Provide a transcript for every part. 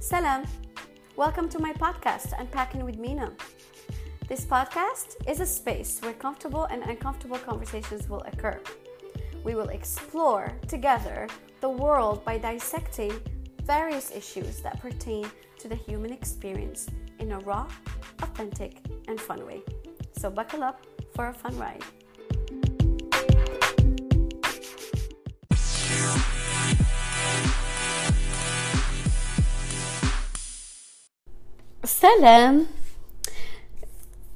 Salam. Welcome to my podcast, Unpacking with Mina. This podcast is a space where comfortable and uncomfortable conversations will occur. We will explore together the world by dissecting various issues that pertain to the human experience in a raw, authentic, and fun way. So, buckle up for a fun ride. سلام.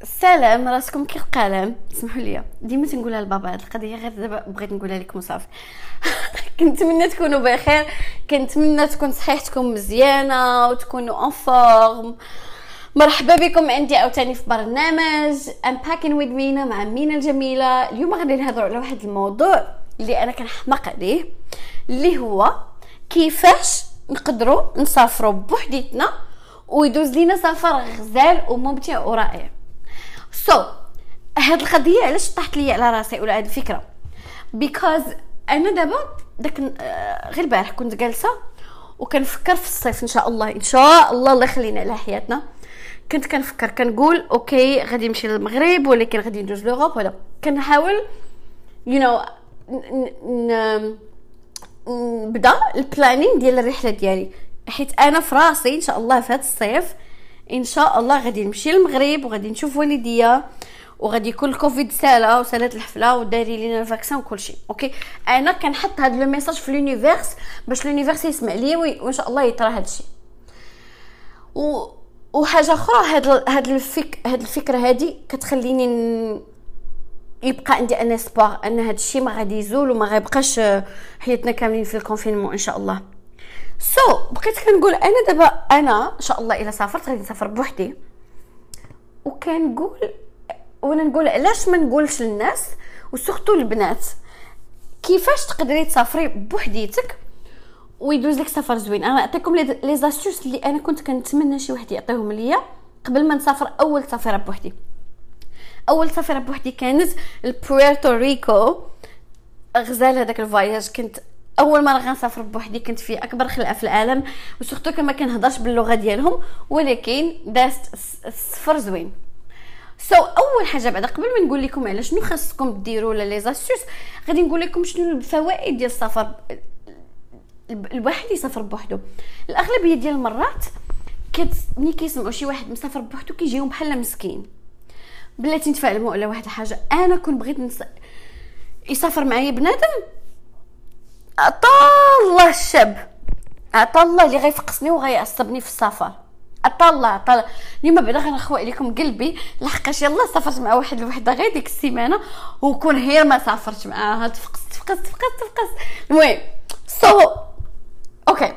سلام راسكم كي القلم اسمحوا لي ديما تنقولها لبابا. هاد القضية غير دابا بغيت نقولها لكم صافي كنتمنى تكونوا بخير. كنتمنى تكون صحيحتكم مزيانة وتكونوا en forme مرحبا بكم عندي عاوتاني في برنامج unpacking with Mina مع مينا الجميلة. اليوم غادي نهضروا على واحد الموضوع اللي أنا كنحماق عليه اللي هو كيفاش نقدروا نسافروا بوحديتنا ويدوز لينا سفر غزال وممتع ورائع. so, هاد القضية علاش طاحت لي على راسي ولا هاد الفكرة؟ because أنا دابا داك آه، غير البارح كنت جالسة وكنفكر في الصيف إن شاء الله إن شاء الله الله يخلينا على حياتنا. كنت كنفكر كنقول okay غادي نمشي للمغرب ولكن غادي ندوز l'Europe ولا كنحاول you know نبدا ال planning ديال الرحلة ديالي. حيت أنا في راسي إن شاء الله في هذا الصيف إن شاء الله غادي نمشي للمغرب وغادي نشوف والديا وغادي يكون الكوفيد سالا وسالات الحفلة وداري لينا ال vaccin وكل شيء okay؟ أنا كنحط هذا le message في l'univers باش l'univers يسمع لي وإن شاء الله يطرى هذا الشيء. و وحاجة أخرى هاد هاد الفك هاد الفكرة هادي كتخليني ن... يبقى عندي un espoir أن هاد الشيء ما غادي يزول وما غيبقاش حياتنا كاملين في ال confinement إن شاء الله. so, بقيت كنقول أنا دابا أنا إن شاء الله إلا سافرت غادي نسافر بوحدي. وكنقول وأنا نقول علاش ما نقولش للناس و surtout البنات كيفاش تقدري تسافري بوحديتك ويدوز لك سفر زوين؟ أنا نعطيكم les astuces اللي أنا كنت كنتمنى شي واحد يعطيهم ليا قبل ما نسافر أول سفره بوحدي. أول سفره بوحدي كانت لبويرتو ريكو. غزال هذاك ال voyage كنت أول مرة غنسافر بوحدي كنت في أكبر خلعة في العالم و surtout كما كنهضرش باللغة ديالهم ولكن دازت السفر زوين. so, أول حاجة بعد قبل ما نقول لكم على شنو خاصكم ديروا ولا les astuces غادي نقول لكم شنو الفوائد ديال السفر الواحد يسافر بوحدو. الأغلبية ديال المرات كت ملي كيسمعوا شي واحد مسافر بوحدو كيجيهم بحال مسكين. بلاتي نتفاهموا على واحد الحاجة أنا كون بغيت نس... يسافر معايا بنادم عطا الله الشاب. عطا الله اللي غيفقسني وغيعصبني في السفر. عطا الله عطا اليوم بعدا غنخوي عليكم قلبي. لحقاش يلا سافرت مع واحد الوحده غير ديك السيمانة وكون هي ما سافرت معاها. تفقست تفقست تفقست تفقست المهم so, okay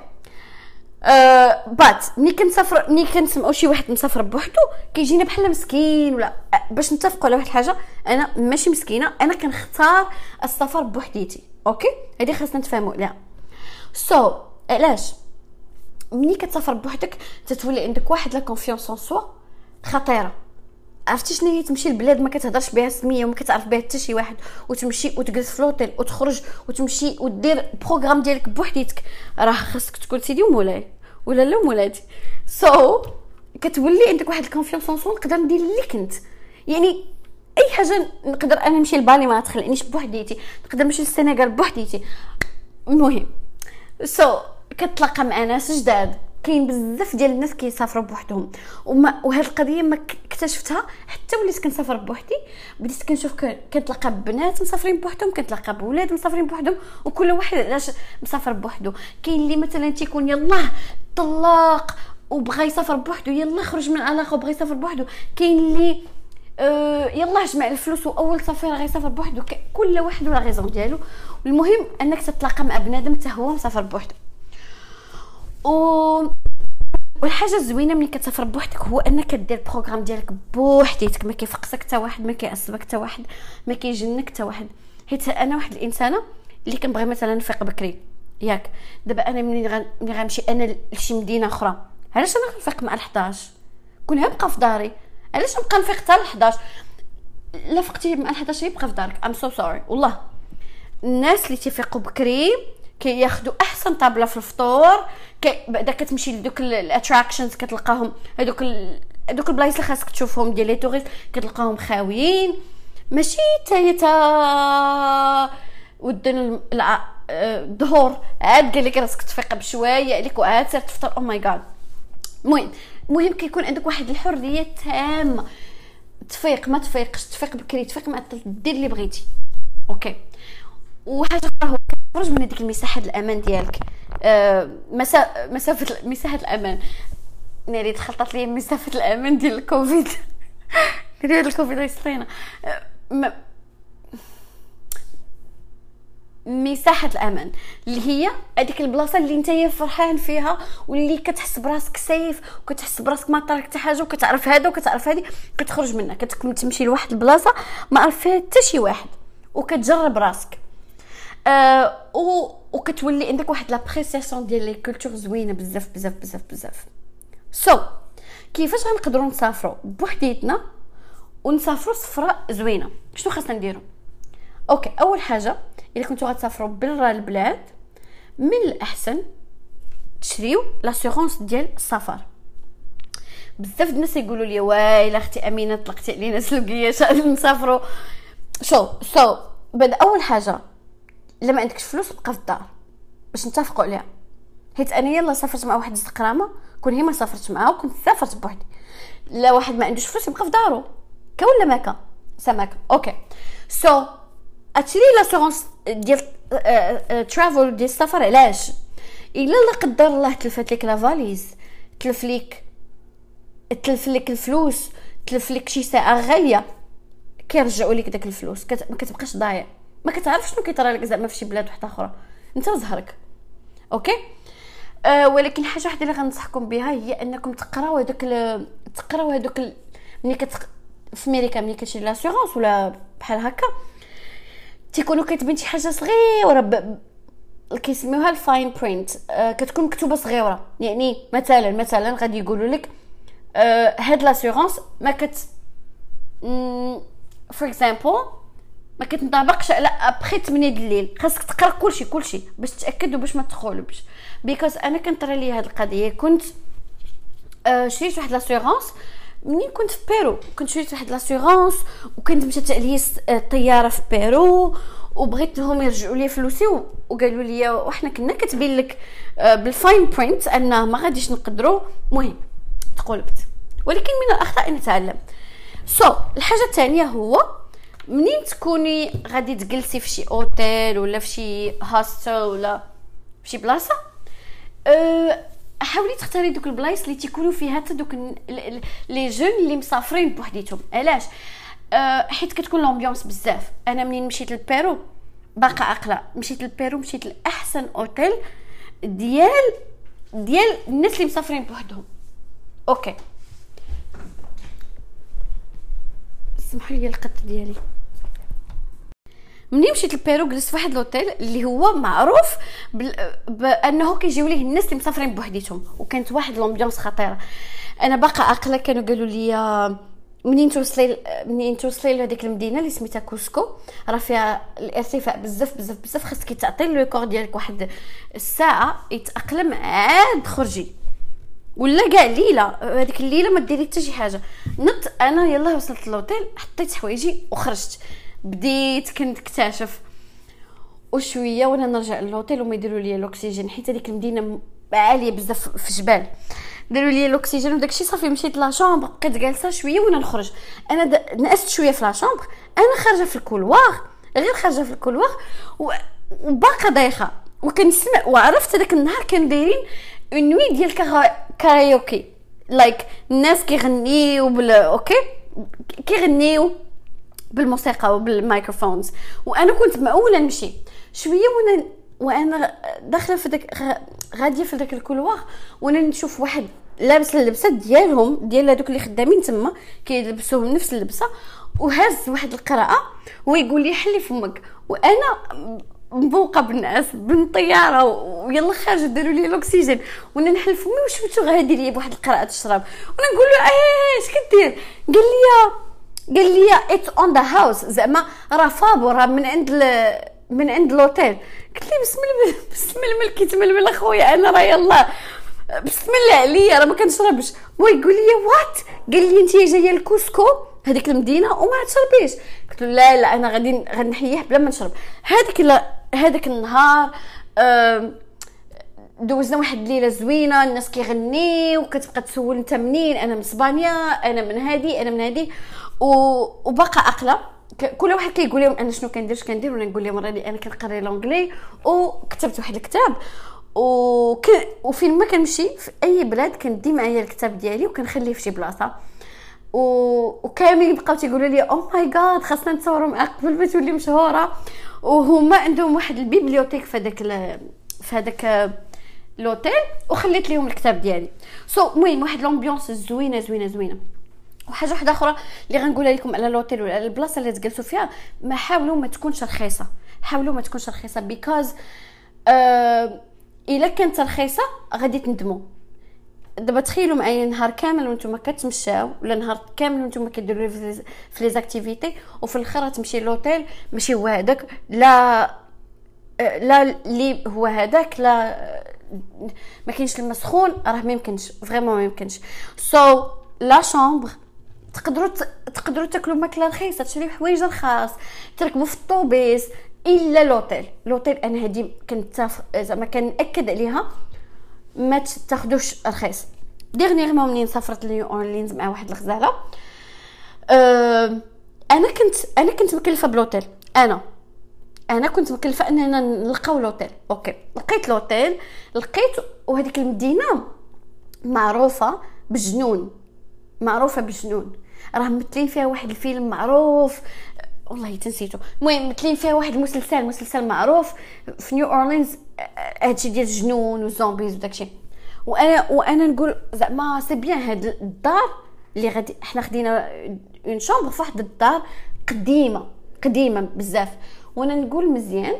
أه but ملي كنسافر ملي كنسمعوا شي واحد مسافر بوحدو كيجينا بحال مسكين ولا باش نتفقوا على واحد الحاجة أنا ماشي مسكينة أنا كنختار السفر بوحديتي. okay؟ هذه خاصنا نتفاهموا عليها so, علاش؟ ملي كتسافر بوحدك تتولي عندك واحد la confiance en soi خطيرة. عرفتي شنو هي؟ تمشي لبلاد ما كتهضرش بها سمية وما كتعرف بها حتى شي واحد وتمشي وتجلس في لوطيل وتخرج وتمشي ودير programme ديالك بوحديتك. راه خاصك تكون سيدي ومولاي ولا لا مولاتي؟ so, كتولي عندك واحد ال confiance en soi نقدر ندير اللي كنت يعني أي حاجة نقدر أنا نمشي لبالي ما تخلعنيش بوحديتي نقدر نمشي للسنغال بوحديتي. المهم so, كتلاقى مع ناس جداد كاين بزاف ديال الناس كيسافروا بوحدهم. وما وهاد القضية ما اكتشفتها حتى وليت كنسافر بوحدي. بديت كنشوف كنتلاقى ببنات مسافرين بوحدهم كنتلاقى بولاد مسافرين بوحدهم وكل واحد علاش مسافر بوحدو. كاين اللي مثلا تيكون يلاه طلاق وبغى يسافر بوحدو يلا خرج من العلاقة وبغى يسافر بوحدو. كاين اللي أه يلا جمع الفلوس وأول سفيره غيسافر بوحدو. كل واحد ولا غيزون ديالو. المهم أنك تتلاقى مع بنادم حتى هو مسافر بوحدو. و والحاجة الزوينة ملي كتسافر بوحدك هو أنك دير ال programme ديالك بوحديتك. ما كيفقسك حتى واحد ما كيعصبك حتى واحد ما كيجنك حتى واحد. حيت أنا واحد الإنسانة اللي كنبغي مثلا نفيق بكري. ياك. دابا أنا ملي غنمشي أنا لشي مدينة أخرى علاش أنا غنفيق مع ال11 كون نبقى في داري. علاش نبقى نفيق حتى ل11 لا فقتي مع ال11 يبقى في دارك. I'm so sorry والله. الناس اللي تيفيقوا بكري كياخذوا أحسن طابلة في الفطور بعدا كتمشي لدوك ال attractions كتلقاهم هذوك هذوك البلايص اللي خاصك تشوفهم ديال les touristes كتلقاهم خاويين. ماشي تا ودن الظهور. عاد قال لك راسك تفيق بشوية عليك وعاد سير تفطر oh my God المهم المهم كيكون عندك واحد الحرية تامة. تفيق ما تفيقش تفيق بكري تفيق ما دير اللي بغيتي. okay. وحاجه أخرى هو تخرج من هذيك المساحة الأمان ديالك. آه مسافة مساحة الأمان. ناري تخلطت لي مسافة الأمان ديال الكوفيد. ديال الكوفيد يسطينا آه مساحة الامان اللي هي هذيك البلاصة اللي نتايا فرحان فيها واللي كتحس براسك safe وكتحس براسك ما طارك حتى حاجة وكتعرف هذا وكتعرف هذه كتخرج منها كتكون تمشي لواحد البلاصة ما عرف فيها حتى شي واحد وكتجرب راسك. آه و وكتولي عندك واحد l'appréciation ديال les cultures زوينة بزاف بزاف بزاف بزاف. so, كيفاش غنقدروا نسافروا بوحديتنا ونسافروا سفرة زوينة. شنو خاصنا نديرو؟ okay أول حاجة إلا كنتو غتسافروا برا البلاد من الأحسن تشريو l'assurance ديال السفر. بزاف الناس يقولوا لي وايلا أختي أمينة طلقتي علينا سلوكية نسافروا شو so, بعد أول حاجة إلا ما عندكش فلوس بقى في الدار باش نتفقوا عليها. حيت أنا يلا سافرت مع واحد الزقرامه كون هي ما سافرتش معاه وكنت سافرت بوحدي. لا واحد ما عندوش فلوس يبقى في دارو. كا ولا ماكا؟ سماك. okay. so, أتشري l'assurance ديال travel ديال السفر علاش؟ إلا لا قدر الله تلفات لك la valise تلف لك تلف لك الفلوس تلف لك شي ساعة غالية كيرجعوا لك داك الفلوس كت... ما كتبقاش ضايع. ما كتعرفش شنو كيطرى لك زعما في شي بلاد واحدة أخرى. انت وزهرك okay؟ آه ولكن حاجة واحدة اللي غنصحكم بها هي أنكم تقراو هذوك ال... تقراو هذوك ال... ملي كت في أمريكا ملي كتشري l'assurance ولا بحال هكا تيكونوا كاتبين شي حاجة صغيرة ب... كيسميوها ال fine print. آه كتكون مكتوبة صغيرة. يعني مثلا مثلا غادي يقولوا لك آه هاد l'assurance ما كت for example ما كتنطبقش على ابخي 8 الليل. خاصك تقرأ كلشي كلشي باش تأكد وباش ما تقولبش because أنا كنطرى لي هاد القضية كنت آه شريت واحد l'assurance منين كنت في بيرو. كنت شريت واحد l'assurance وكنت مشات عليا الطيارة في بيرو وبغيت لهم يرجعوا لي فلوسي وقالوا لي وحنا كنا كاتبين لك بال fine print أن ما غاديش نقدروا. المهم تقولبت ولكن من الأخطاء نتعلم. so, الحاجة الثانية هو منين تكوني غادي تجلسي في شي اوتيل ولا في شي hostel ولا في شي بلاصة؟ أه حاولي تختاري دوك البلايص اللي تيكونوا فيها حتى دوك les jeunes اللي مسافرين بوحديتهم. علاش؟ أه حيت كتكون l'ambiance بزاف. أنا منين مشيت للبيرو؟ باقا عاقلة مشيت للبيرو مشيت لأحسن أوتيل ديال ديال الناس اللي مسافرين بوحدهم. okay. سمحوا لي القط ديالي. منين مشيت لبيرو جلست في واحد l'hôtel اللي هو معروف بانه كيجيو ليه الناس اللي مسافرين بوحديتهم وكانت واحد l'ambiance خطيرة. أنا باقا عاقلة كانوا قالوا لي منين توصلي منين توصلي لهذيك المدينة اللي سميتها كوسكو؟ راه فيها الأرتفاع بزاف بزاف بزاف. خاصك تعطي le corps ديالك واحد الساعة يتأقلم عاد خرجي. ولا كاع ليلة هذيك الليلة ما ديري حتى شي حاجة. نط أنا يلاه وصلت للوطيل حطيت حوايجي وخرجت. بديت كنكتشف وشوية وأنا نرجع للوطيل وهما يديروا لي الأكسجين حيت هذيك المدينة عالية بزاف في جبال. داروا لي الأكسجين وداكشي صافي مشيت la chambre بقيت جالسة شوية وأنا نخرج. أنا نعست شوية في la chambre أنا خارجة في ال couloir غير خارجة في ال couloir وباقا دايخه وكنسمع وعرفت هذاك النهار كانوا دايرين une nuit ديال karaoké. like الناس كيغنيو بال okay؟ كيغنيو بالموسيقى وبال microphones. وأنا كنت معولة نمشي. شوية وأنا وأنا داخلة في داك غادية في داك الكولوار وأنا نشوف واحد لابس اللبسة ديالهم ديال هذوك اللي خدامين تما كيلبسوهم نفس اللبسة وهاز واحد القراءة ويقول لي حلي فمك. وأنا مبوقة بالناس بالطيارة ويلا خارجه داروا لي الأكسجين. وأنا نحل فمي وشفتو غادي ليا بواحد القراءة تشرب. وأنا نقول له إيه اش كدير؟ قال لي قال لي it's on the house زعما راه فابور راه من عند من عند l'hôtel قلت لي بسم الله بسم الله كيتململ أخويا أنا راه يلاه. بسم الله عليا راه ما كنشربش. هو يقول لي what قال لي انت جاية لكوسكو هذيك المدينة وما تشربيش قلت له لا لا أنا غادي نحيح بلا ما نشرب. هذاك هذاك النهار دوزنا واحد الليلة زوينة الناس كيغنيو وكتبقى تسول أنت منين أنا من اسبانيا أنا من هادي أنا من هادي. وباقا عاقلة كل واحد كيقول لهم أنا شنو كندير شنو كندير ولا نقول لهم راني أنا كنقري l'anglais. وكتبت واحد الكتاب. وك... وفين ما كنمشي في أي بلاد كندي معايا الكتاب ديالي وكنخليه في شي بلاصة. و... وكاملين بقاو تيقولوا لي oh my God خاصنا نتصوروا معاك قبل ما تولي مشهورة. وهما عندهم واحد ال bibliothèque في هذاك ال... في هذاك l'hôtel وخليت لهم الكتاب ديالي. so, المهم واحد l'ambiance زوينة زوينة زوينة. وحاجة واحدة أخرى اللي غنقولها لكم على l'hôtel ولا البلاصة اللي تجلسوا فيها ما حاولوا ما تكونش رخيصة. حاولوا ما تكونش رخيصة because آه إلا كانت رخيصة غادي تندموا. دابا تخيلوا معايا نهار كامل وأنتم كتمشاو ولا نهار كامل وأنتم كديروا في les activités وفي الآخر تمشي l'hôtel ماشي هو هذاك لا آه، لا اللي هو هذاك لا ما كاينش الماء سخون راه ما يمكنش vraiment ما يمكنش. so la chambre تقدروا تقدروا تاكلوا ماكلة رخيصة تشريو حوايج رخاص تركبوا في الطوبيس إلا l'hôtel l'hôtel أنا هادي كنت زعما كنأكد عليها ما تاخذوش رخيص. dernièrement منين سافرت لنيو أورلينز مع واحد الغزالة. أه أنا كنت أنا كنت مكلفة ب l'hôtel أنا. أنا كنت مكلفة أننا نلقاو l'hôtel OK. لقيت l'hôtel لقيت وهذيك المدينة معروفة بالجنون معروفة بالجنون راه ممثلين فيها واحد الفيلم معروف. والله تنسيتو. المهم ممثلين فيها واحد المسلسل مسلسل معروف في نيو أورلينز هادشي ديال الجنون وال zombies وداكشي وأنا وأنا نقول زعما c'est bien هاد الدار اللي غادي حنا خدينا une chambre في واحد الدار قديمة قديمة بزاف. وأنا نقول مزيان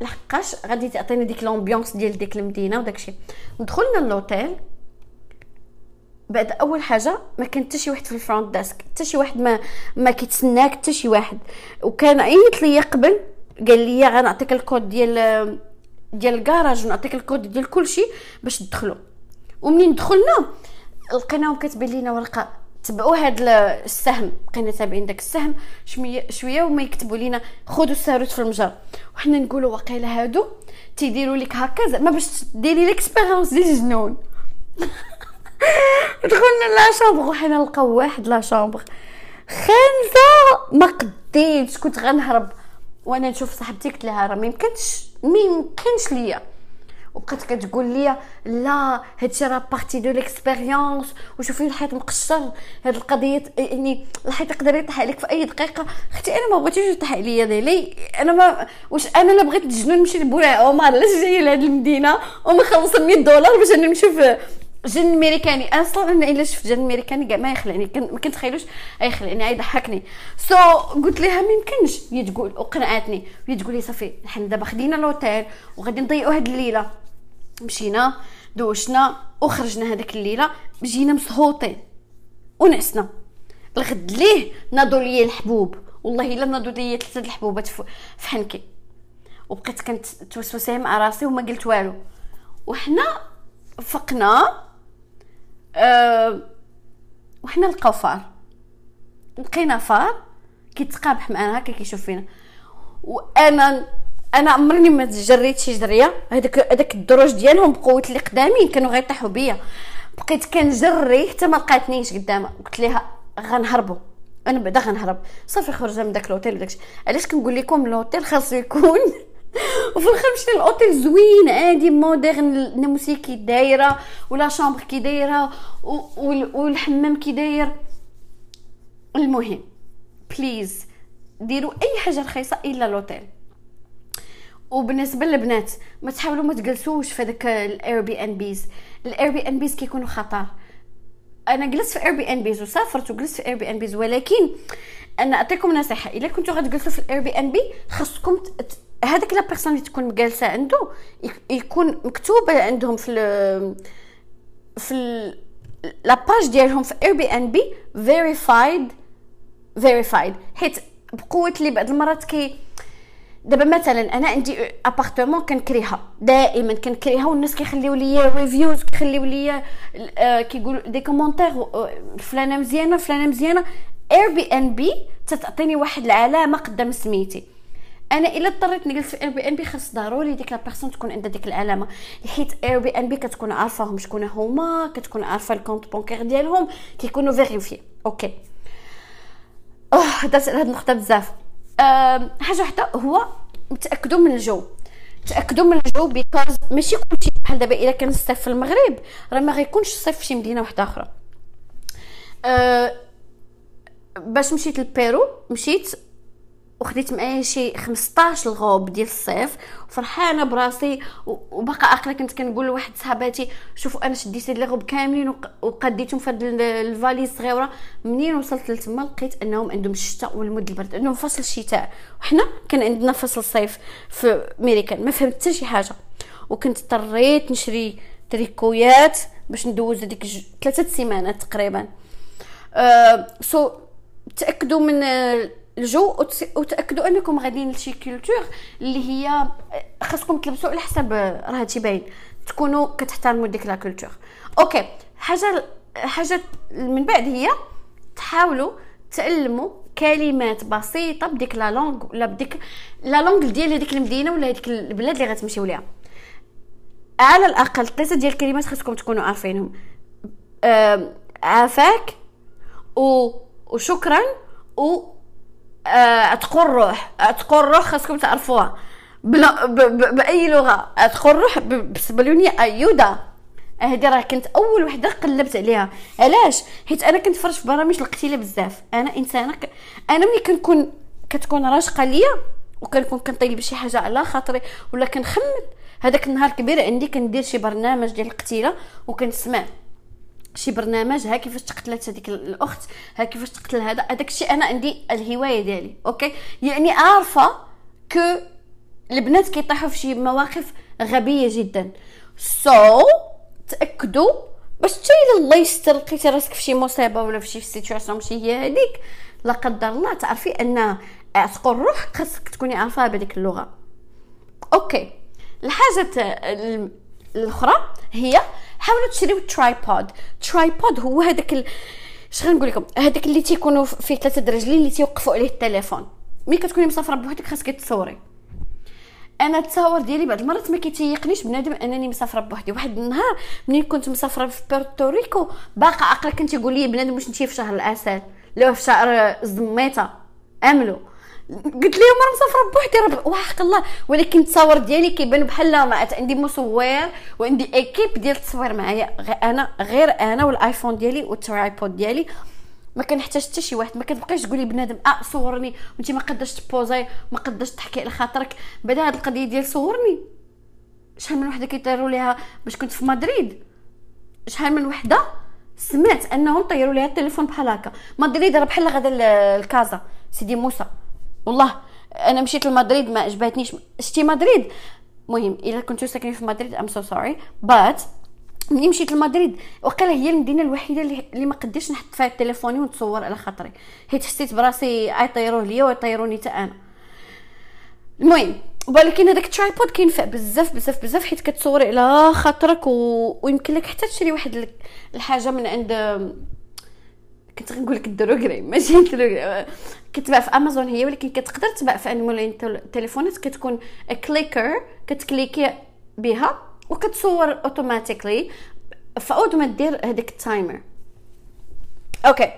لحقاش غادي تعطيني ديك l'ambiance ديال ديك المدينة وداكشي دخلنا l'hôtel بعد أول حاجة ما كان حتى شي واحد في ال front desk حتى شي واحد ما ما كيتسناك حتى شي واحد. وكان عيط ليا قبل قال لي غنعطيك الكود ديال ديال الكراج ونعطيك الكود ديال كلشي باش تدخلوا ومنين دخلنا لقيناهم كاتبين لينا ورقة تبعوا هاد السهم بقينا تابعين داك السهم شوية شوية وما يكتبوا لينا خذوا الساروت في المجر وحنا نقولوا واقيلا هادو تيديروا لك هكا زعما باش ديري l'expérience ديال الجنون دخلنا la chambre وحنا نلقاو واحد لا خانزة ما قديتش كنت غنهرب. وأنا نشوف صاحبتي قلت لها راه ما يمكنش ما يمكنش ليا. وبقات كتقول لي لا هادشي راه partie de l'expérience وشوفي الحيط مقشر هاد القضية يعني الحيط يقدر يطيح عليك في أي دقيقة. أختي أنا ما بغيتيش يطيح عليا ديالي أنا ما واش أنا لا بغيت الجنون نمشي لبويا عمر علاش جاية لهاد المدينة ومخلص 100 دولار باش نمشي في جن أمريكاني. أنا أصلا أنا إلا شفت جن أمريكاني كاع ما يخلعني ما كنتخيلوش يخلعني يضحكني so, قلت لها ما يمكنش. هي تقول وقنعتني. هي تقول لي صافي حنا دابا خدينا l'hôtel وغادي نضيعوا هاد الليلة. مشينا دوشنا وخرجنا هذيك الليلة. جينا مسهوطين ونعسنا. الغد ليه ناضوا لي الحبوب؟ والله إلا ناضوا لي ثلاثة الحبوبات في حنكي. وبقيت كنت توسوسيه مع راسي وما قلت والو. وحنا فقنا أه وحنا لقاو فار. لقينا فار كيتقابح معنا هكا كيشوف فينا. وأنا أنا عمرني ما جريت شي جرية. هذاك هذاك الدروج ديالهم بقوة اللي قدامي كانوا غيطيحوا بيا. بقيت كنجري حتى ما لقاتنيش قدامها. قلت لها غنهربوا أنا بعدا غنهرب. صافي خرجنا من داك الأوتيل وداكشي علاش كنقول لكم الأوتيل؟ خاصو يكون وفي الآخر مشينا الأوتيل زوين عادي moderne الناموسيه كي دايرة و la chambre كي دايرة والحمام كي داير. المهم please ديروا أي حاجة رخيصة إلا الأوتيل. وبالنسبة للبنات ما تحاولوا ما تجلسوش في هذاك ال Airbnbs ال Airbnbs كيكونوا خطر. أنا جلست في Airbnbs وسافرت وجلست في Airbnbs ولكن أنا أعطيكم نصيحة إلا كنتو غتجلسوا في ال Airbnb خاصكم هذاك la personne اللي تكون جالسة عنده يكون مكتوب عندهم في ال في la page ديالهم في Airbnb verified verified حيت بقوة اللي بعض المرات كي دابا مثلا أنا عندي appartement كنكريها دائما كنكريها والناس كيخليو لي reviews كيخليو لي آه، كيقولوا des commentaires آه، فلانة مزيانة فلانة مزيانة. Airbnb تتعطيني واحد العلامة قدام سميتي. أنا إلا اضطريت نجلس في Airbnb خاص ضروري ديك la personne تكون عندها ديك العلامه حيت Airbnb كتكون عارفاهم شكون هما كتكون عارفة ال compte bancaire ديالهم كيكونوا vérifiés OK آه هضرت على هاد النقطة بزاف. حاجة وحدة هو تأكدوا من الجو. تأكدوا من الجو because ماشي كلشي بحال دابا إلا كان الصيف في المغرب راه ما غيكونش الصيف في شي مدينة واحدة أخرى. أه باش مشيت لبيرو مشيت وخديت معايا شي 15 الغوب ديال الصيف وفرحانه براسي وباقا أخرى كنت كنقول لواحد صحاباتي شوفوا أنا شديت les robes كاملين وقديتهم في هاد الفاليز الصغيرة منين وصلت لتما؟ لقيت أنهم عندهم الشتاء والمد البرد عندهم فصل الشتاء. وحنا كان عندنا فصل الصيف في امريكان ما فهمت حتى شي حاجة. وكنت اضطريت نشري تريكويات باش ندوز هذيك ثلاثة سيمانات تقريبا. أه so تأكدوا من الجو وتأكدوا أنكم غاديين لشي culture اللي هي خاصكم تلبسوا على حسب راه تيبان تكونوا كتحترموا ديك la culture OK حاجة حاجة من بعد هي تحاولوا تعلموا كلمات بسيطة بديك la langue ولا بديك la langue ديال هذيك المدينة ولا هذيك البلاد اللي غتمشيو ليها. على الأقل ثلاثة ديال الكلمات خاصكم تكونوا عارفينهم. عافاك و وشكرا و الروح أتقول الروح خاصكم تعرفوها بلا ب ب بأي لغة. أتقول الروح بالسبلونيه أيودا. هذه راه كنت أول وحدة قلبت عليها. علاش؟ حيت أنا كنت فرج في برامج القتيله بزاف. أنا إنسانة ك... أنا ملي كنكون كتكون راشقة ليا وكنكون كنطيب شي حاجة على خاطري ولا كنخمم هذاك النهار كبير عندي كندير شي برنامج ديال القتيلة وكنسمع. شي برنامج ها كيفاش تقتلت هذيك الأخت ها كيفاش تقتل هذا هذاك الشيء أنا عندي الهواية ديالي OK؟ يعني عارفة que البنات كيطيحوا في شي مواقف غبية جدا. so, تأكدوا باش تجي الله يستر لقيتي راسك في شي مصيبة ولا في شي situation ماشي هي هذيك لا قدر الله تعرفي أن تقول روح خاصك تكوني عارفاها بهذيك اللغة. OK. الحاجة الأخرى هي حاولوا تشريو tripod tripod هو هذاك ال... اش غنقول لكم هذاك اللي تيكونوا فيه ثلاثة رجلين اللي تيوقفوا عليه التليفون. ملي كتكوني مسافرة بوحدك خاصك تصوري. أنا التصاور ديالي بعض المرات ما كيتيقنيش بنادم أنني مسافرة بوحدي. واحد النهار ملي كنت مسافرة في بورتوريكو باقا عاقلة كنت يقول لي بنادم واش انت في شهر العسل لا في شهر الزميته أملو. قلت لهم راه مسافرة بوحدي راه وحق الله ولكن التصاور ديالي كيبان بحال ما عندي مصور وعندي équipe ديال التصوير معايا أنا غير أنا والآيفون ديالي وال tripod ديالي. ما كنحتاج حتى شي واحد ما كتبقايش تقولي بنادم آه صورني. وانت ما قداش تبوزي ما قداش تحكي على خاطرك. بعدا هاد القضية ديال صورني. شحال من وحدة كيطيروا ليها؟ باش كنت في مدريد. شحال من وحدة سمعت أنهم طيروا ليها التليفون بحال هكا. مدريد راه بحال غدا الكازا. سيدي موسى. والله أنا مشيت لمدريد ما عجبتنيش شتي مدريد. مهم إلا كنتو ساكنين في مدريد I'm so sorry but ملي مشيت لمدريد وقيلا هي المدينة الوحيدة اللي ما قديش نحط فيها تليفوني ونتصور على خاطري. حيت حسيت براسي يطيروه ليا ويطيروني حتى أنا. المهم ولكن هذاك ال tripod كينفع بزاف بزاف بزاف حيت كتصوري على خاطرك و... ويمكن لك حتى تشري واحد الحاجة من عند كنت غنقول لك ال droguerie ماشي ال droguerie. كتباع في أمازون هي ولكن كتقدر تباع في مولين التليفونات كتكون clicker كتكليكي بها وكتصور automatically فعوض ما دير هذاك ال timer. okay.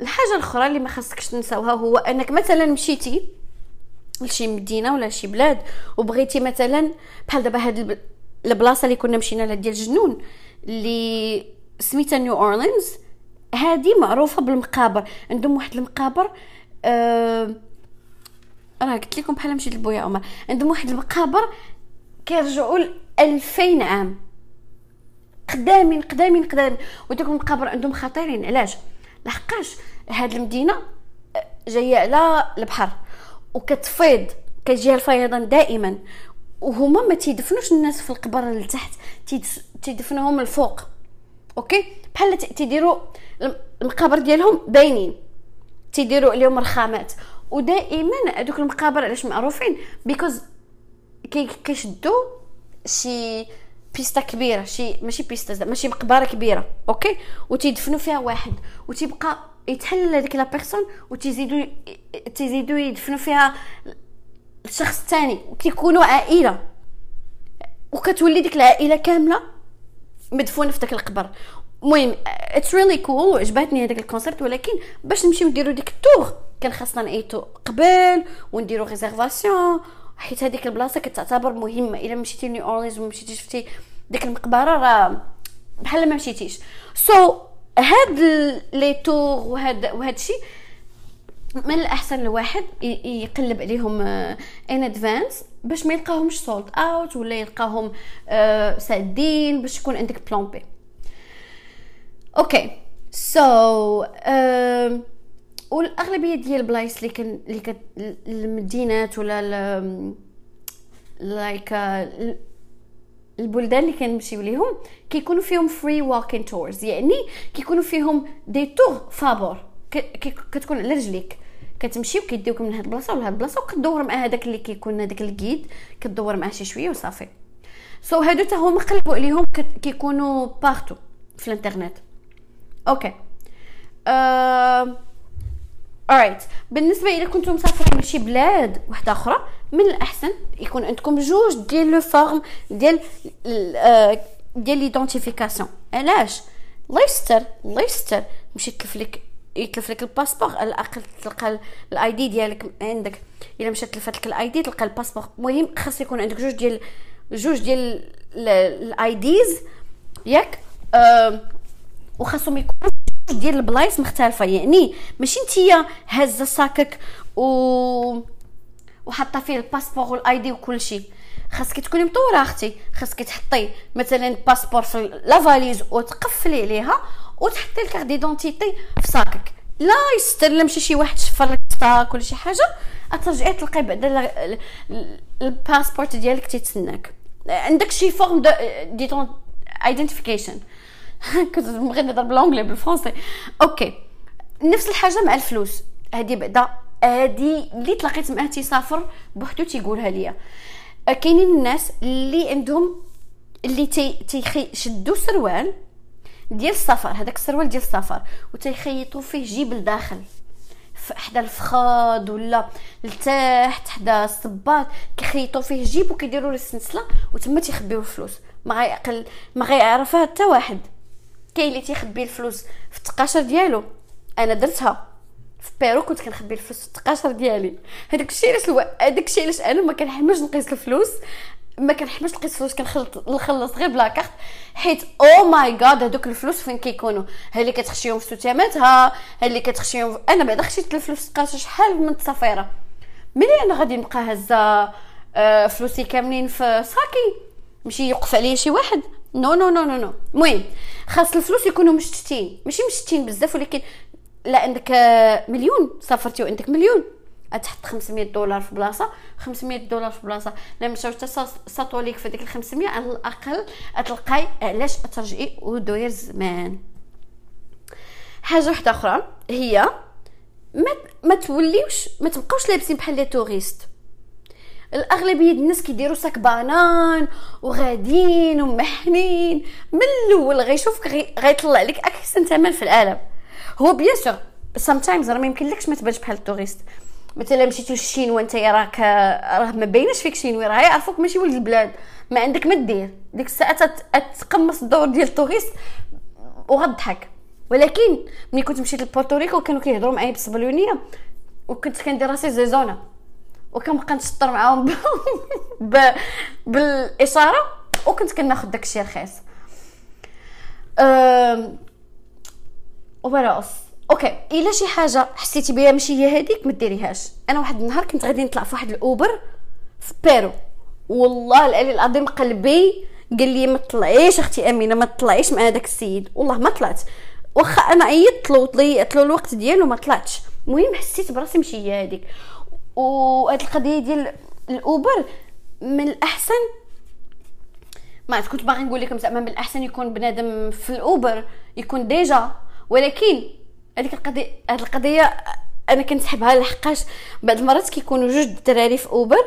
الحاجة الأخرى اللي ما خاصكش تنساوها هو أنك مثلا مشيتي لشي مدينة ولا شي بلاد وبغيتي مثلا بحال دابا هاد البلاصة اللي كنا مشينا لها ديال الجنون اللي سميتها نيو اورلينز هذه معروفة بالمقابر. عندهم واحد المقابر آه راه قلت لكم بحال مشيت لبويا عمر. عندهم واحد المقابر كيرجعوا ل 2000 عام. قدامين قدامين قدامين. ودوك المقابر عندهم خطيرين. علاش؟ لحقاش هاد المدينة آه، جاية على البحر. وكتفيض كتجيها الفيضان دائما. وهما ما تيدفنوش الناس في القبر لتحت تيدفنوهم الفوق. okay؟ بحال تيديروا المقابر ديالهم باينين. تيديروا عليهم رخامات. ودائما هذوك المقابر علاش معروفين؟ because كيشدو شي بيستا كبيرة شي ماشي بيستا ماشي مقبرة كبيرة okay وتيدفنوا فيها واحد وتيبقى يتحلل هذيك la personne وتيزيدوا تيزيدوا يدفنوا فيها الشخص الثاني وكيكونوا عائلة. وكتولي ديك العائلة كاملة مدفونة في داك القبر. المهم it's really cool وعجبتني هذاك ال concept ولكن باش نمشيو نديرو ديك ال tour كان خاصنا نعيطو قبل ونديرو réservation حيت هذيك البلاصة كتعتبر مهمة. إلا مشيتي نيو اورلينز وما مشيتيش شفتي ديك المقبرة راه بحال ما مشيتيش. so so, هاد les tours وهاد وهاد الشيء من الأحسن الواحد يقلب عليهم in advance باش ما يلقاهمش sold out ولا يلقاهم uh, سادين باش يكون عندك plan B okay so والأغلبية ديال البلايص اللي كان اللي كت المدينات ولا like البلدان اللي كنمشيو ليهم كيكونوا فيهم free walking tours يعني كيكونوا فيهم des tours فابور كتكون على رجليك. كتمشي وكيديوك من هاد البلاصة لهاد البلاصة وكدور مع هذاك اللي كيكون هذاك ال guide كدور معاه شي شوية وصافي. so so, هادو حتى هما قلبوا عليهم كيكونوا partout في الانترنت. okay uh, alright. بالنسبة إلى كنتم مسافرين لشي بلاد واحدة أخرى من الأحسن يكون عندكم جوج ديال les formes ديال ديال l'identification. علاش؟ الله يستر الله يستر. لك يتلف لك الباسبور على الأقل تلقى ال ID ديالك عندك. إلا مشات تلفات لك ال ID تلقى الباسبور. المهم خاص يكون عندك جوج ديال جوج ديال ال IDs ياك. أه وخاصهم يكونوا ديال البلايص مختلفة. يعني ماشي نتيا هازة ساكك و وحاطة فيه الباسبور وال ID وكل شيء. خاصك تكوني مطورة أختي. خاصك تحطي مثلا الباسبور في la valise وتقفلي عليها وتحطي ال carte d'identité في ساكك. لا يستر لا شي واحد شفر لك ساكك شي حاجة. ترجعي تلقاي بعدا الباسبورت ديالك تيتسناك. عندك شي forme de d'iden identification كنت نهضر بالانجلي بالفرنسي okay. نفس الحاجة مع الفلوس. هذه بعدا. هذه اللي تلاقيت معاه تيسافر بوحدو تيقولها ليا. كاينين الناس اللي عندهم اللي تي تيشدوا سروال ديال السفر. هذاك السروال ديال السفر. وتيخيطوا فيه جيب لداخل. حدا الفخاد ولا لتحت حدا الصباط. كيخيطوا فيه جيب وكيديروا له السنسله وتما تيخبيو الفلوس. ما غيعقل ما غيعرفها حتى واحد. كاين اللي تيخبي الفلوس في التقاشر ديالو. أنا درتها. في بيرو كنت كنخبي الفلوس في التقاشر ديالي. هذاك الشيء علاش ألو... هذاك الشيء علاش أنا ما كنحملش نقيس الفلوس. ما كنحملش نقيس الفلوس كنخلط نخلص غير ب la carte. حيت oh my God هذوك الفلوس فين كيكونوا؟ ها اللي كتخشيهم في ستاماتها ها اللي كتخشيهم أنا بعدا خشيت الفلوس تقاشر شحال من التصافيره ملي أنا غادي نبقى هزة آه، فلوسي كاملين في ساكي؟ ماشي يوقف عليا شي واحد. no no no no no المهم خاص الفلوس يكونوا مشتتين. ماشي مشتتين بزاف ولكن لا عندك مليون. سافرتي وعندك مليون. تحط 500 دولار في بلاصة 500 دولار في بلاصة. لا مشاو حتى ساطو ليك في ديك ال 500 على الأقل تلقاي علاش ترجعي ودوير زمان. حاجة واحدة أخرى هي ما ما توليوش ما تبقاوش لابسين بحال les touristes. الأغلبية الناس كيديروا sac banane وغاديين ومحنين. من الأول غيشوفك غيطلع لك احسن ثمن في العالم. هو bien sûr sometimes راه ما يمكنلكش ما تبانش بحال ال touriste. مثلا مشيتي للشين وانت راك راه ما باينش فيك شينوي راه يعرفوك ماشي ولد البلاد. ما عندك ما دير. ديك الساعة تقمص الدور ديال ال touriste وغضحك. ولكن ملي كنت مشيت لبورتوريكو كانوا كيهضروا معايا بالسبنيوليه وكنت كندير راسي زيزونه وكنبقى نشطر معاهم ب... بالاشاره وكنت كناخذ داكشي رخيص. أم... وبراس okay إلا شي حاجة حسيتي بها ماشي هي هذيك ما ديريهاش. أنا واحد النهار كنت غادي نطلع في واحد ال Uber في بيرو. والله العلي العظيم قلبي قال لي ما تطلعيش أختي أمينة ما تطلعيش مع هذاك السيد. والله ما طلعت. واخا أنا عيطت له وضيعت له الوقت ديالو ما طلعتش. المهم حسيت براسي ماشي هي هذيك وهاد القضية ديال ال Uber من الأحسن. ما كنت باغي نقول لكم زعما من الأحسن يكون بنادم في ال Uber يكون déjà. ولكن هذيك القضية هاد القضية أنا كنسحبها لحقاش بعض المرات كيكونوا جوج الدراري في Uber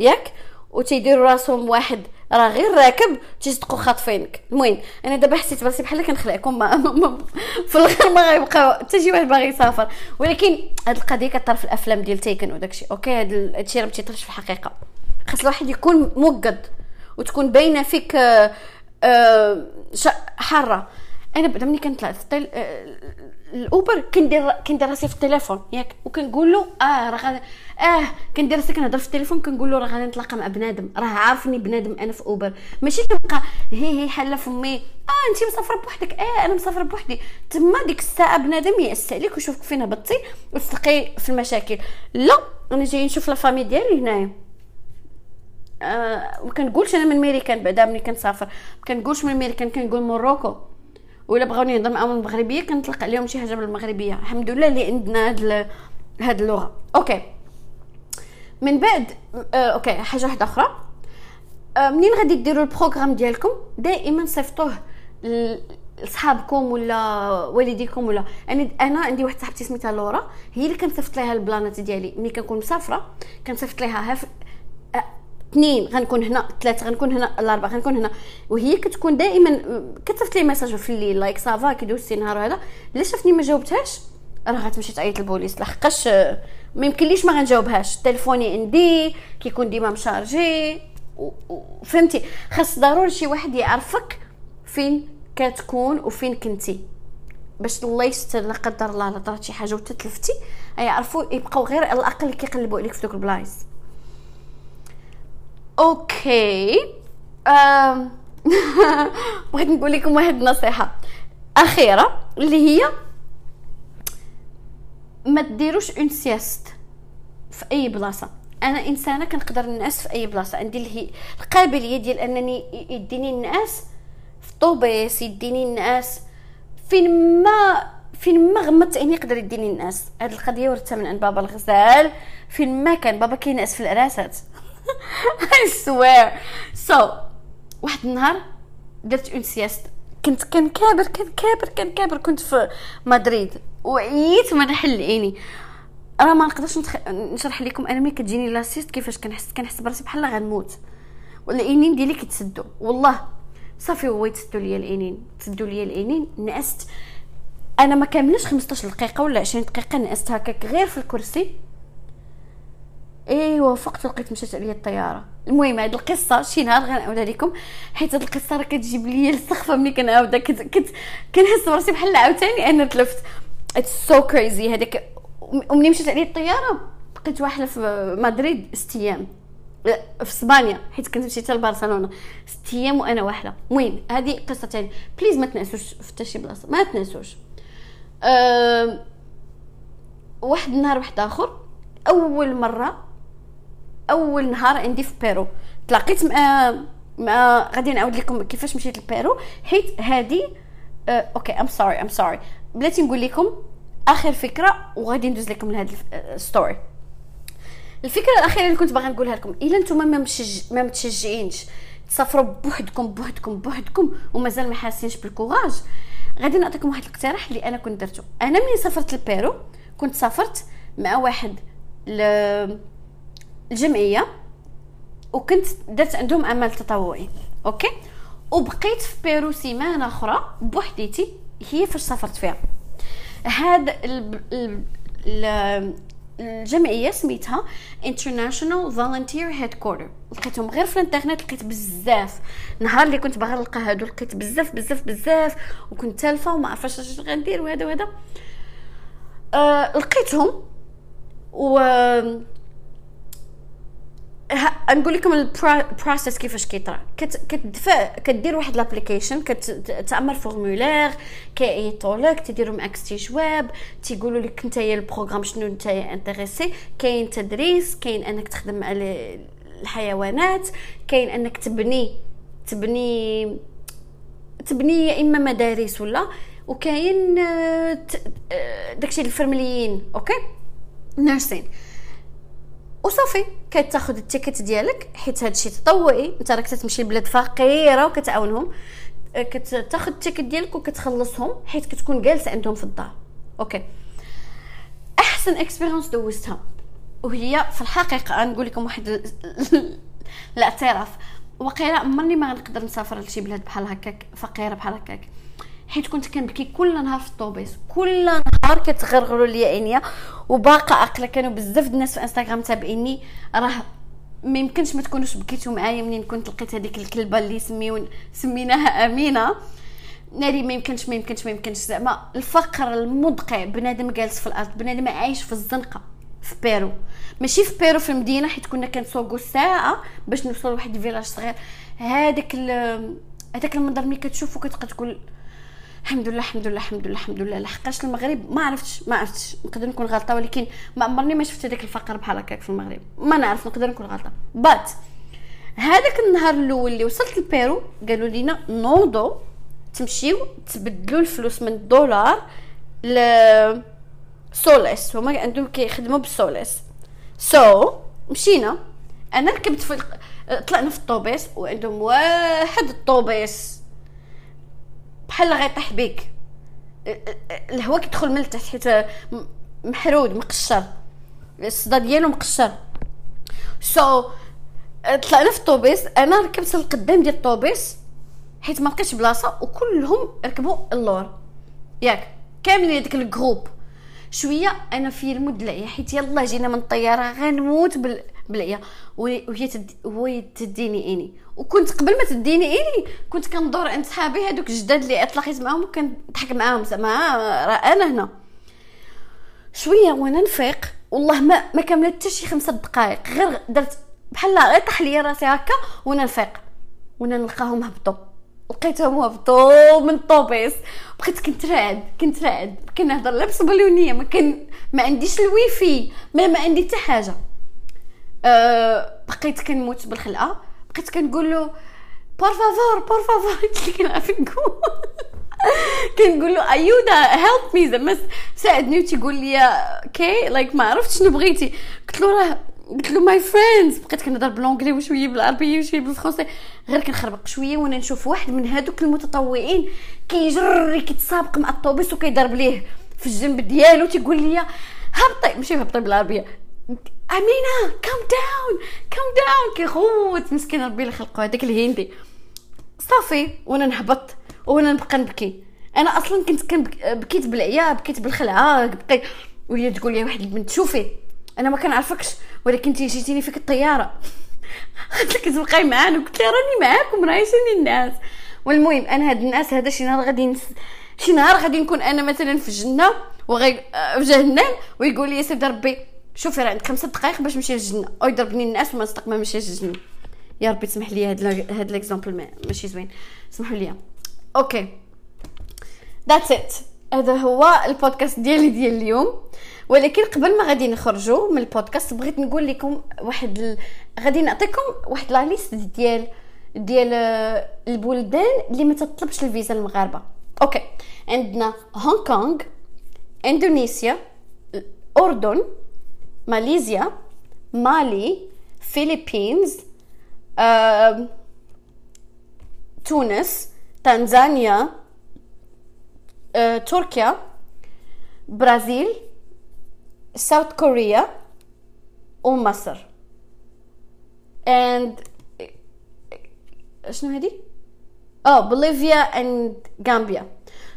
ياك وتيديروا راسهم واحد راه غير راكب تيصدقوا خاطفينك. المهم أنا دابا حسيت براسي بحال كنخلعكم في الآخر ما غيبقاو حتى شي واحد باغي يسافر. ولكن هاد القضية كطرا في الأفلام ديال Taken وداكشي okay هاد الشيء راه ما تيطرش في الحقيقة. خاص الواحد يكون موقد وتكون باينة فيك آه آه حارة. أنا بعدا ملي كنطلع ال Uber كندير كندير راسي في التليفون ياك. وكنقول له آه راه غادي آه كندير راسي كنهضر في التليفون كنقول له راه غادي نتلاقى مع بنادم. راه عارفني بنادم أنا في Uber. ماشي كنبقى هي هي حاله فمي آه انت مسافرة بوحدك. آه أنا مسافرة بوحدي. تما ديك الساعة بنادم يعس عليك ويشوفك فين هبطتي وتلقي في المشاكل. لا أنا جاي نشوف la famille ديالي هنايا. آه كنقولش أنا من ميريكان بعدا ملي كنسافر. ما كنقولش من ميريكان كنقول Morocco ولا بغاوني نهضر معاهم بالمغربيه كنطلق عليهم شي حاجة بالمغربية. الحمد لله اللي عندنا هاد هاد اللغة. okay. من بعد آه okay حاجة واحدة أخرى. آه منين غادي ديروا ال programme ديالكم؟ دائما صيفطوه لصحابكم ولا والديكم ولا. أنا أنا عندي واحدة صاحبتي سميتها لورا هي اللي كنصيفط لها البلانات ديالي. ملي كنكون مسافرة كنصيفط هف... اثنين غنكون هنا ثلاثة غنكون هنا الأربعة غنكون هنا. وهي كتكون دائما كتصيفط لي message في الليل like ça va كي دوزتي نهار هذا؟ الا شفتني ما جاوبتهاش. راه غتمشي تعيط للبوليس لحقاش ما يمكنليش ما غنجاوبهاش. تليفوني عندي كيكون ديما مشارجي. فهمتي؟ خاص ضروري شي واحد يعرفك فين كتكون وفين كنتي. باش الله يستر لا قدر الله لا طرات شي حاجة وتتلفتي يعرفوا يبقاو غير على الأقل كيقلبوا عليك في دوك البلايص. okay أم... بغيت نقول لكم واحد النصيحة. أخيرة اللي هي ما تديروش une sieste في أي بلاصة. أنا إنسانة كنقدر نعس في أي بلاصة. عندي اللي هي القابلية ديال أنني يديني النعاس في طوبيس يديني النعاس فين ما فين ما غمضت عيني يقدر يديني النعاس. هاد القضية ورثتها من عند بابا الغزال. فين ما كان بابا كينعس في العراسات. I swear. So واحد النهار درت une sieste. كنت كنكابر كنكابر كنكابر كنت في مدريد. وعييت ما نحل عيني راه ما نقدرش نتخ... نشرح لكم أنا ملي كتجيني la sieste كيفاش كنحس كنحس براسي بحال غنموت. ولا العينين ديالي كيتسدوا. والله صافي هو يتسدوا ليا العينين. تسدوا ليا العينين نعست أنا ما كاملش 15 دقيقة ولا 20 دقيقة نعست هكاك غير في الكرسي. ايوا فقت لقيت مشات عليا الطيارة. المهم هاد القصة شي نهار غنعاودها لكم حيت هاد القصة راه كتجيب ليا السخفة ملي كنعاودها كنت كنت كنحس براسي بحال عاوتاني أنا تلفت. it's so crazy هذاك ومني مشات عليا الطيارة بقيت واحدة في مدريد ست أيام في إسبانيا حيت كنت مشيت لبرشلونة. ست أيام وأنا واحدة المهم هذه قصة ثانية please ما تنسوش في حتى شي بلاصة. ما تنسوش أه واحد النهار واحد آخر أول مرة أول نهار عندي في بيرو. تلاقيت مع مع غادي نعاود لكم كيفاش مشيت لبيرو. حيت هذه أه okay I'm sorry I'm sorry بلاتي نقول لكم آخر فكرة وغادي ندوز لكم لهاد ال story الفكرة الأخيرة اللي كنت باغا نقولها لكم إلا نتوما ما مشج... ما متشجعينش تسافروا بوحدكم بوحدكم بوحدكم ومازال ما حاسينش بال courage غادي نعطيكم واحد الاقتراح اللي أنا كنت درته. أنا ملي سافرت لبيرو كنت سافرت مع واحد ل... الجمعية وكنت درت عندهم عمل تطوعي أوكي؟ وبقيت في بيرو سيمانة أخرى بوحديتي هي فاش سافرت فيها. هاد الجمعية سميتها International Volunteer Headquarter. لقيتهم غير في الإنترنت لقيت بزاف. نهار اللي كنت باغا نلقى هادو لقيت بزاف بزاف بزاف. وكنت تالفة وما عرفاش اش غندير وهذا وهذا أه لقيتهم و نقول لكم ال process كيفاش كيطرا. كتدفع كدير واحد l'application كتعمر formulaire كيعيطوا لك تديروا معاك استجواب تيقولوا لك انت يا ال programme شنو انت intéressée. كاين تدريس كاين أنك تخدم مع الحيوانات كاين أنك تبني تبني تبني يا إما مدارس ولا وكاين آه، آه، داكشي الفرمليين أوكي؟ nursing وصافي كتاخذ ال ticket ديالك حيت هادشي تطوعي انت راك تمشي لبلاد فقيرة وكتعاونهم. كتاخذ ال ticket ديالك وكتخلصهم حيت كتكون جالس عندهم في الدار. okay. أحسن expérience دوزتها وهي في الحقيقة نقول لكم واحد ال- الاعتراف. وقيلا عمرني ما غنقدر نسافر لشي بلاد بحال هكاك فقيرة بحال هكاك. حيت كنت كنبكي كل نهار في الطوبيس. كل نهار كتغرغروا لي عينيا. وباقا عاقلة كانوا بزاف الناس في انستغرام تابعيني. راه ما يمكنش ما تكونوش بكيتوا معايا منين كنت لقيت هذيك الكلبة اللي سميون سميناها أمينة. ناري ما يمكنش ما يمكنش ما يمكنش. زعما الفقر المدقع بنادم جالس في الأرض بنادم عايش في الزنقة في بيرو. ماشي في بيرو في المدينة حيت كنا كنسوقوا ساعه باش نوصلوا لواحد الفيلاج صغير. هذاك هذاك المنظر ملي كتشوفو كتبقى تقول الحمد لله الحمد لله الحمد لله الحمد لله. لحقاش المغرب ما عرفتش ما عرفتش. نقدر نكون غلطة ولكن ما عمرني ما شفت هذاك الفقر بحال هكاك في المغرب. ما نعرف نقدر نكون غلطة. بات هذاك النهار الأول اللي وصلت لبيرو قالوا لينا نوضوا تمشيو تبدلوا الفلوس من الدولار ل سوليس. هما عندهم كيخدموا بالسوليس so, مشينا. أنا ركبت في طلعنا في الطوبيس وعندهم واحد الطوبيس. بحال غيطيح بيك. الهواء كيدخل من التحت حيت محرود مقشر. الصدا ديالو مقشر. so, طلعنا في الطوبيس. أنا ركبت القدام ديال الطوبيس حيت ما لقيتش بلاصة وكلهم ركبوا اللور. ياك كاملين هذاك ال groupe شوية أنا في ال mode العيا حيت يلا جينا من الطيارة غنموت بال... بالعيا. وهي تد... وهي تديني اني وكنت قبل ما تديني اني كنت كندور عند صحابي هذوك الجداد اللي تلاقيت معاهم وكنضحك معاهم زعما راه أنا هنا. شوية وأنا نفيق والله ما ما كملت حتى شي خمسة دقائق غير درت بحال غير طاح ليا راسي هكا وأنا نفيق. وأنا نلقاهم هبطوا. لقيتهم هبطوا من الطوبيس بقيت كنت راعد كنت راعد كنهضر لا بالصبنيولية ما كان ما عنديش الويفي ما ما عندي حتى حاجة. أه بقيت كنموت بالخلعه بقيت كنقول له por favor por favor أنا عارفة نقول. كنقول له ayuda help me زعما ساعدني وتيقول لي okay like ما عرفتش شنو بغيتي. قلت له راه قلت له my friends بقيت كنهضر بالونجلي وشوية بالعربية وشوية بالفرنسي. غير كنخربق شوية وأنا نشوف واحد من هادوك المتطوعين كيجري كيتسابق مع الطوبيس وكيضرب ليه في الجنب ديالو. تيقول لي هبطي. ماشي هبطي بالعربية. أمينة calm down calm down كيغوت مسكين ربي اللي خلقو. هذاك الهندي. صافي وأنا نهبط وأنا نبقى نبكي. أنا أصلا كنت كنبك- بكيت بالعيا بكيت بالخلعة بقيت وهي تقول لي واحد البنت شوفي أنا ما كنعرفكش ولكن انت جيتيني فيك الطيارة. قلت لك تبقاي معانا قلت لها راني معاكم راه شنو الناس. والمهم أنا هاد الناس هذا شي نهار غادي نس... شي نهار غادي نكون أنا مثلا في الجنة وغي آه، في جهنم ويقول لي سيدي ربي شوفي راه عندك خمسة دقائق باش نمشي للجنة. أو يضربني الناس وما نصدق ما نمشيش للجنة. يا ربي تسمح لي هاد ال- هاد l'exemple ما- ماشي زوين. سمحوا لي. okay. that's it هذا هو البودكاست ديالي ديال اليوم. ولكن قبل ما غادي نخرجوا من البودكاست بغيت نقول لكم واحد ال... غادي نعطيكم واحد la liste ديال ديال آه، البلدان اللي ما تطلبش الفيزا المغاربه okay. عندنا هونغ كونغ إندونيسيا الأردن ماليزيا مالي فيليبينز آم، تونس تنزانيا آه، تركيا برازيل South Korea ومصر and شنو هادي؟ آه بوليفيا and غامبيا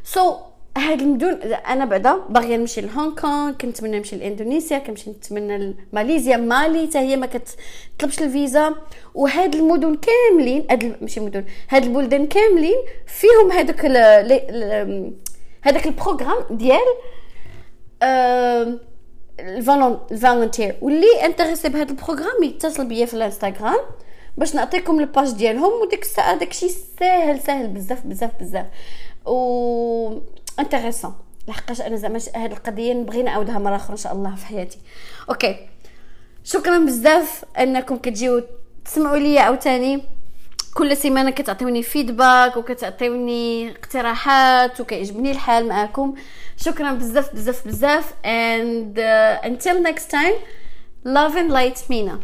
so هاد المدن أنا بعدا باغية نمشي لهونغ كونغ كنتمنى نمشي لإندونيسيا كنمشي نتمنى لماليزيا مالي حتى هي ما كتطلبش الفيزا. وهاد المدن كاملين هاد ماشي مدن هاد البلدان كاملين فيهم هذاك هذاك ال programme ديال ال volon ال volontaire واللي intéressé بهذا ال programme يتصل بيا في الانستغرام باش نعطيكم ال page ديالهم وديك الساعة داكشي ساهل ساهل بزاف بزاف بزاف. و intéressant. لحقاش أنا زعما هاد القضية نبغي نعاودها مرة أخرى إن شاء الله في حياتي. OK. شكرا بزاف أنكم كتجيو تسمعوا لي عاوتاني. كل سيمانة كتعطيوني feedback وكتعطيوني اقتراحات وكيعجبني الحال معكم شكرا بزاف بزاف بزاف. And uh, until next time love and light مينا